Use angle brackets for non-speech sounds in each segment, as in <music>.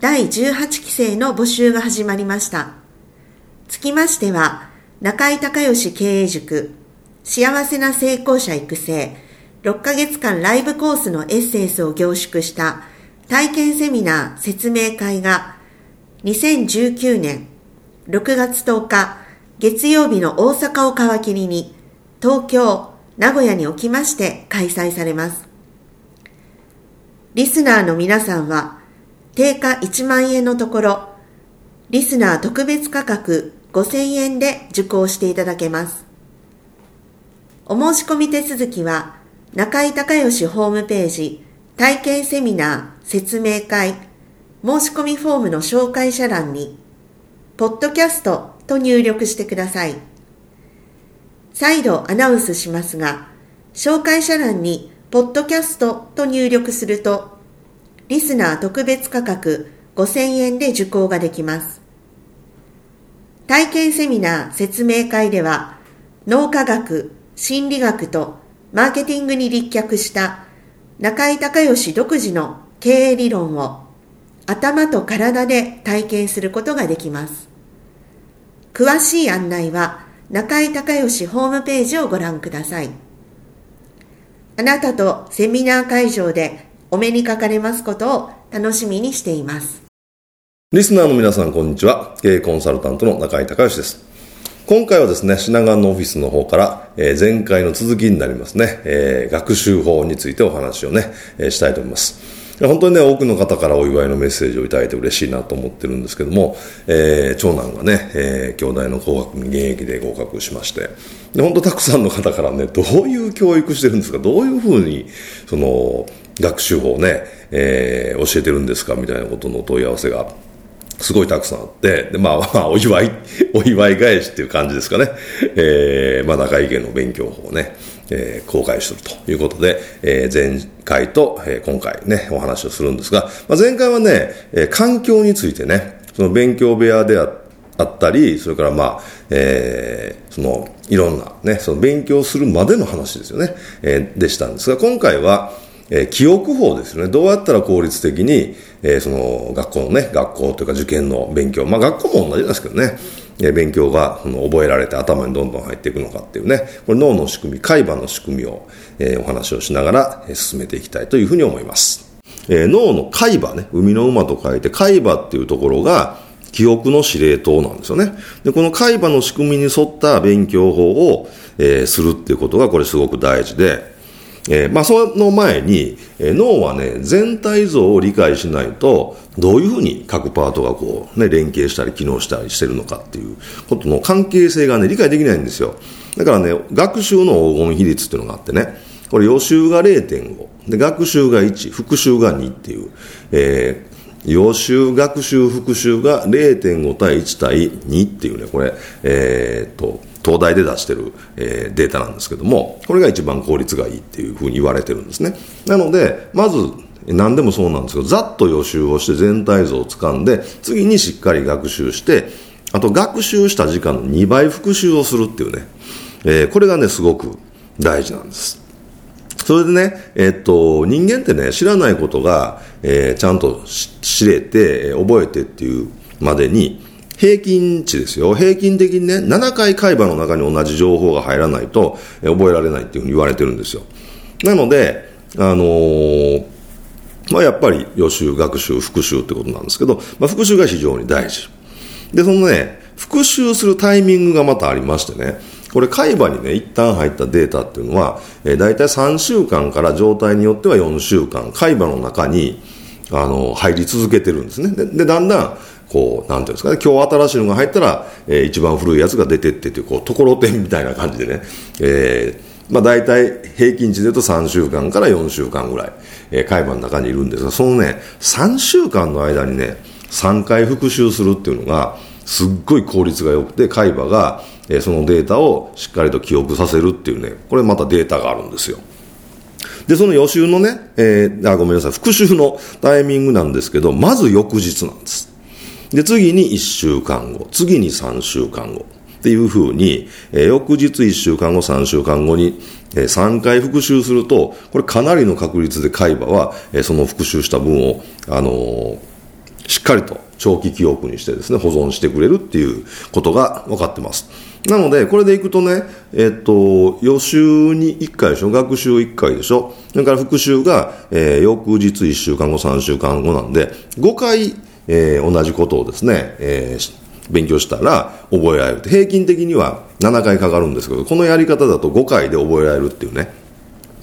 第18期生の募集が始まりました。つきましては、中井隆義経営塾幸せな成功者育成6ヶ月間ライブコースのエッセンスを凝縮した体験セミナー説明会が2019年6月10日月曜日の大阪を皮切りに東京、名古屋におきまして開催されます。リスナーの皆さんは、定価1万円のところ、リスナー特別価格5000円で受講していただけます。お申し込み手続きは、中井隆義ホームページ、体験セミナー説明会、申し込みフォームの紹介者欄に、ポッドキャストと入力してください。再度アナウンスしますが、紹介者欄にポッドキャストと入力すると、リスナー特別価格5000円で受講ができます。体験セミナー説明会では、脳科学、心理学とマーケティングに立脚した中井隆義独自の経営理論を頭と体で体験することができます。詳しい案内は中井隆義ホームページをご覧ください。あなたとセミナー会場でお目にかかれますことを楽しみにしています。リスナーの皆さん、こんにちは。経営コンサルタントの中井隆義です。今回はですね、品川のオフィスの方から、えー、前回の続きになりますね、えー、学習法についてお話をね、えー、したいと思います。本当にね、多くの方からお祝いのメッセージをいただいて嬉しいなと思ってるんですけども、えー、長男がね、えー、兄弟の工学に現役で合格しまして、で、本当たくさんの方からね、どういう教育してるんですか？どういうふうに、その、学習法をね、えー、教えてるんですかみたいなことの問い合わせがすごいたくさんあって、で、まあ、まあ、お祝い、<laughs> お祝い返しっていう感じですかね。えー、まあ、中井家の勉強法をね、えー、公開するということで、えー、前回と、えー、今回ね、お話をするんですが、まあ、前回はね、えー、環境についてね、その勉強部屋でああったり、それからまあ、えー、その、いろんなね、その勉強するまでの話ですよね、えー、でしたんですが、今回は、え、記憶法ですよね。どうやったら効率的に、えー、その、学校のね、学校というか受験の勉強、まあ学校も同じですけどね、えー、勉強がその覚えられて頭にどんどん入っていくのかっていうね、これ脳の仕組み、海馬の仕組みを、えー、お話をしながら、えー、進めていきたいというふうに思います。えー、脳の海馬ね、海の馬と書いて海馬っていうところが、記憶の司令塔なんですよね。で、この海馬の仕組みに沿った勉強法を、えー、するっていうことがこれすごく大事で、えー、まあ、その前に、えー、脳はね、全体像を理解しないと、どういうふうに各パートがこう、ね、連携したり機能したりしてるのかっていうことの関係性がね、理解できないんですよ。だからね、学習の黄金比率っていうのがあってね、これ予習が0.5、で、学習が1、復習が2っていう、えー、予習、学習、復習が0.5対1対2っていうね、これ、えー、っと、東大で出してる、えー、データなんですけども、これが一番効率がいいっていうふうに言われてるんですね。なので、まず、何でもそうなんですけど、ざっと予習をして全体像をつかんで、次にしっかり学習して、あと学習した時間の2倍復習をするっていうね、えー、これがね、すごく大事なんです。それでね、えっと、人間ってね、知らないことが、えー、ちゃんと知れて、覚えてっていうまでに、平均値ですよ。平均的にね、7回海馬の中に同じ情報が入らないと、覚えられないっていうふうに言われてるんですよ。なので、あのー、まあ、やっぱり予習、学習、復習ってことなんですけど、まあ、復習が非常に大事。で、そのね、復習するタイミングがまたありましてね、これ、海馬にね、一旦入ったデータっていうのは、えー、大体3週間から状態によっては4週間、海馬の中に、あの、入り続けてるんですね。で、でだんだん、こう、なんていうんですかね、今日新しいのが入ったら、えー、一番古いやつが出てってっていう、こう、ところてんみたいな感じでね、えー、まあ大体平均値で言うと3週間から4週間ぐらい、えー、海馬の中にいるんですが、そのね、3週間の間にね、3回復習するっていうのが、すっごい効率が良くて、海馬が、えー、そのデータをしっかりと記憶させるっていうね、これまたデータがあるんですよ。で、その予習のね、えー、あ、ごめんなさい、復習のタイミングなんですけど、まず翌日なんです。で、次に1週間後、次に3週間後。っていうふうに、えー、翌日1週間後、3週間後に、えー、3回復習すると、これかなりの確率で海馬は、えー、その復習した分を、あのー、しっかりと長期記憶にしてですね、保存してくれるっていうことが分かってます。なので、これでいくとね、えっと、予習に1回でしょ、学習1回でしょ、それから復習が、えー、翌日1週間後、3週間後なんで、5回、えー、同じことをですね、えー、勉強したら覚えられる。平均的には7回かかるんですけど、このやり方だと5回で覚えられるっていうね、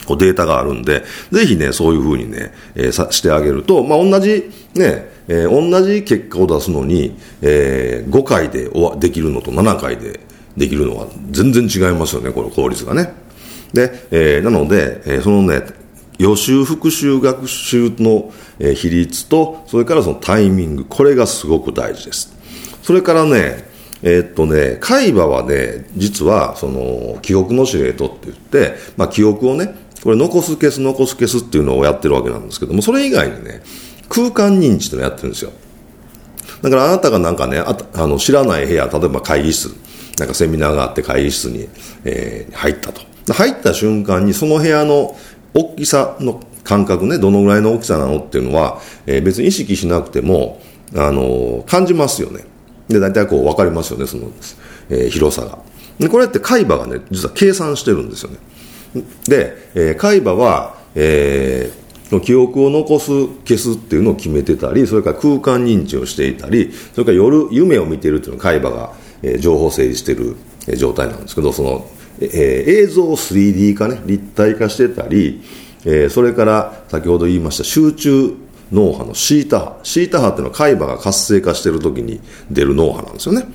こうデータがあるんで、ぜひね、そういうふうにね、えー、さしてあげると、まあ、同じね、えー、同じ結果を出すのに、えー、5回でできるのと7回でできるのは全然違いますよね、この効率がね。で、えー、なので、えー、そのね、予習復習学習の比率と、それからそのタイミング、これがすごく大事です。それからね、えー、っとね、海馬はね、実は、その、記憶の司令塔って言って、まあ、記憶をね、これ残す消す残す消すっていうのをやってるわけなんですけども、それ以外にね、空間認知っていうのをやってるんですよ。だからあなたがなんかね、ああの知らない部屋、例えば会議室、なんかセミナーがあって会議室に、えー、入ったと。入った瞬間にその部屋の大きさの感覚ね、どのぐらいの大きさなのっていうのは、えー、別に意識しなくても、あのー、感じますよね。で、大体こう分かりますよね、その、えー、広さが。で、これって海馬がね、実は計算してるんですよね。で、えー、海馬は、えー、記憶を残す、消すっていうのを決めてたり、それから空間認知をしていたり、それから夜、夢を見ているっていうのを海馬が、えー、情報整理している、えー、状態なんですけど、その、えー、映像を 3D 化ね、立体化してたり、えー、それから先ほど言いました集中脳波のシータ波。シータ波っていうのは海馬が活性化している時に出る脳波なんですよね。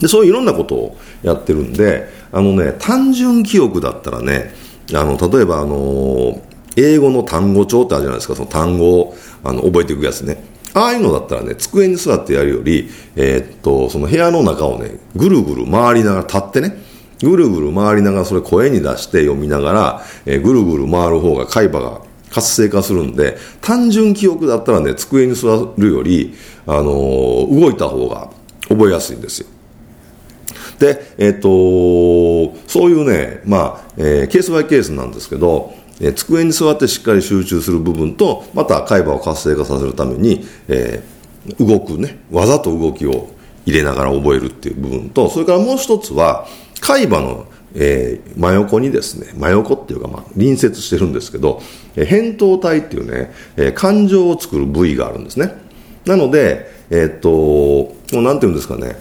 で、そういういろんなことをやってるんで、あのね、単純記憶だったらね、あの、例えばあの、英語の単語帳ってあるじゃないですか、その単語をあの覚えていくやつね。ああいうのだったらね、机に座ってやるより、えー、っと、その部屋の中をね、ぐるぐる回りながら立ってね、ぐるぐる回りながらそれ声に出して読みながら、えー、ぐるぐる回る方が海馬が活性化するんで、単純記憶だったらね、机に座るより、あのー、動いた方が覚えやすいんですよ。で、えっ、ー、と、そういうね、まあ、えー、ケースバイケースなんですけど、え、机に座ってしっかり集中する部分と、また海馬を活性化させるために、え、動くね、わざと動きを入れながら覚えるっていう部分と、それからもう一つは、海馬のえー、真横にですね、真横っていうか、まあ、隣接してるんですけど、えー、扁桃体っていうね、えー、感情を作る部位があるんですね。なので、えー、っと、もうなんていうんですかね、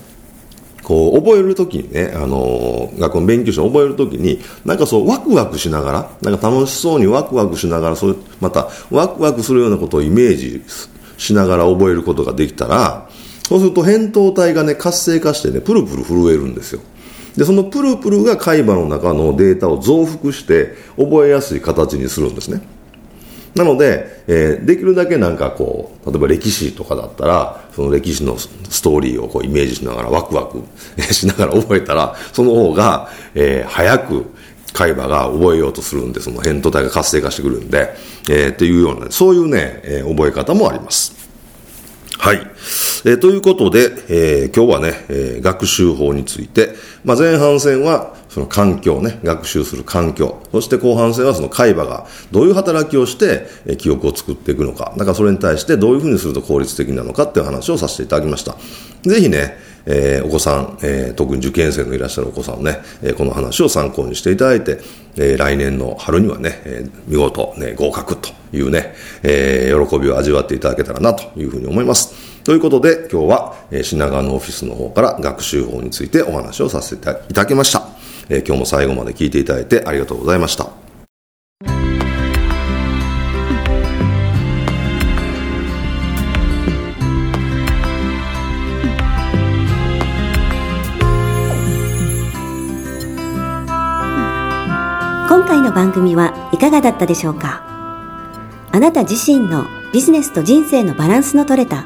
こう、覚えるときにね、あのー、学校の勉強書を覚えるときに、なんかそう、ワクワクしながら、なんか楽しそうにワクワクしながら、そうまた、ワクワクするようなことをイメージしながら覚えることができたら、そうすると扁桃体がね、活性化してね、プルプル震えるんですよ。で、そのプルプルが海馬の中のデータを増幅して覚えやすい形にするんですね。なので、えー、できるだけなんかこう、例えば歴史とかだったら、その歴史のストーリーをこうイメージしながらワクワク <laughs> しながら覚えたら、その方が、えー、早く海馬が覚えようとするんで、その扁桃体が活性化してくるんで、えー、っていうような、そういうね、えー、覚え方もあります。はい。えー、ということで、えー、今日はね、えー、学習法について、まあ、前半戦はその環境ね、学習する環境、そして後半戦はその海馬がどういう働きをして、えー、記憶を作っていくのか、だからそれに対してどういうふうにすると効率的なのかっていう話をさせていただきました。ぜひね、えー、お子さん、えー、特に受験生のいらっしゃるお子さんね、えー、この話を参考にしていただいて、えー、来年の春にはね、えー、見事、ね、合格というね、えー、喜びを味わっていただけたらなというふうに思います。ということで、今日は、え、品川のオフィスの方から学習法についてお話をさせていただきました。え、今日も最後まで聞いていただいてありがとうございました。今回の番組はいかがだったでしょうか？あなた自身のビジネスと人生のバランスの取れた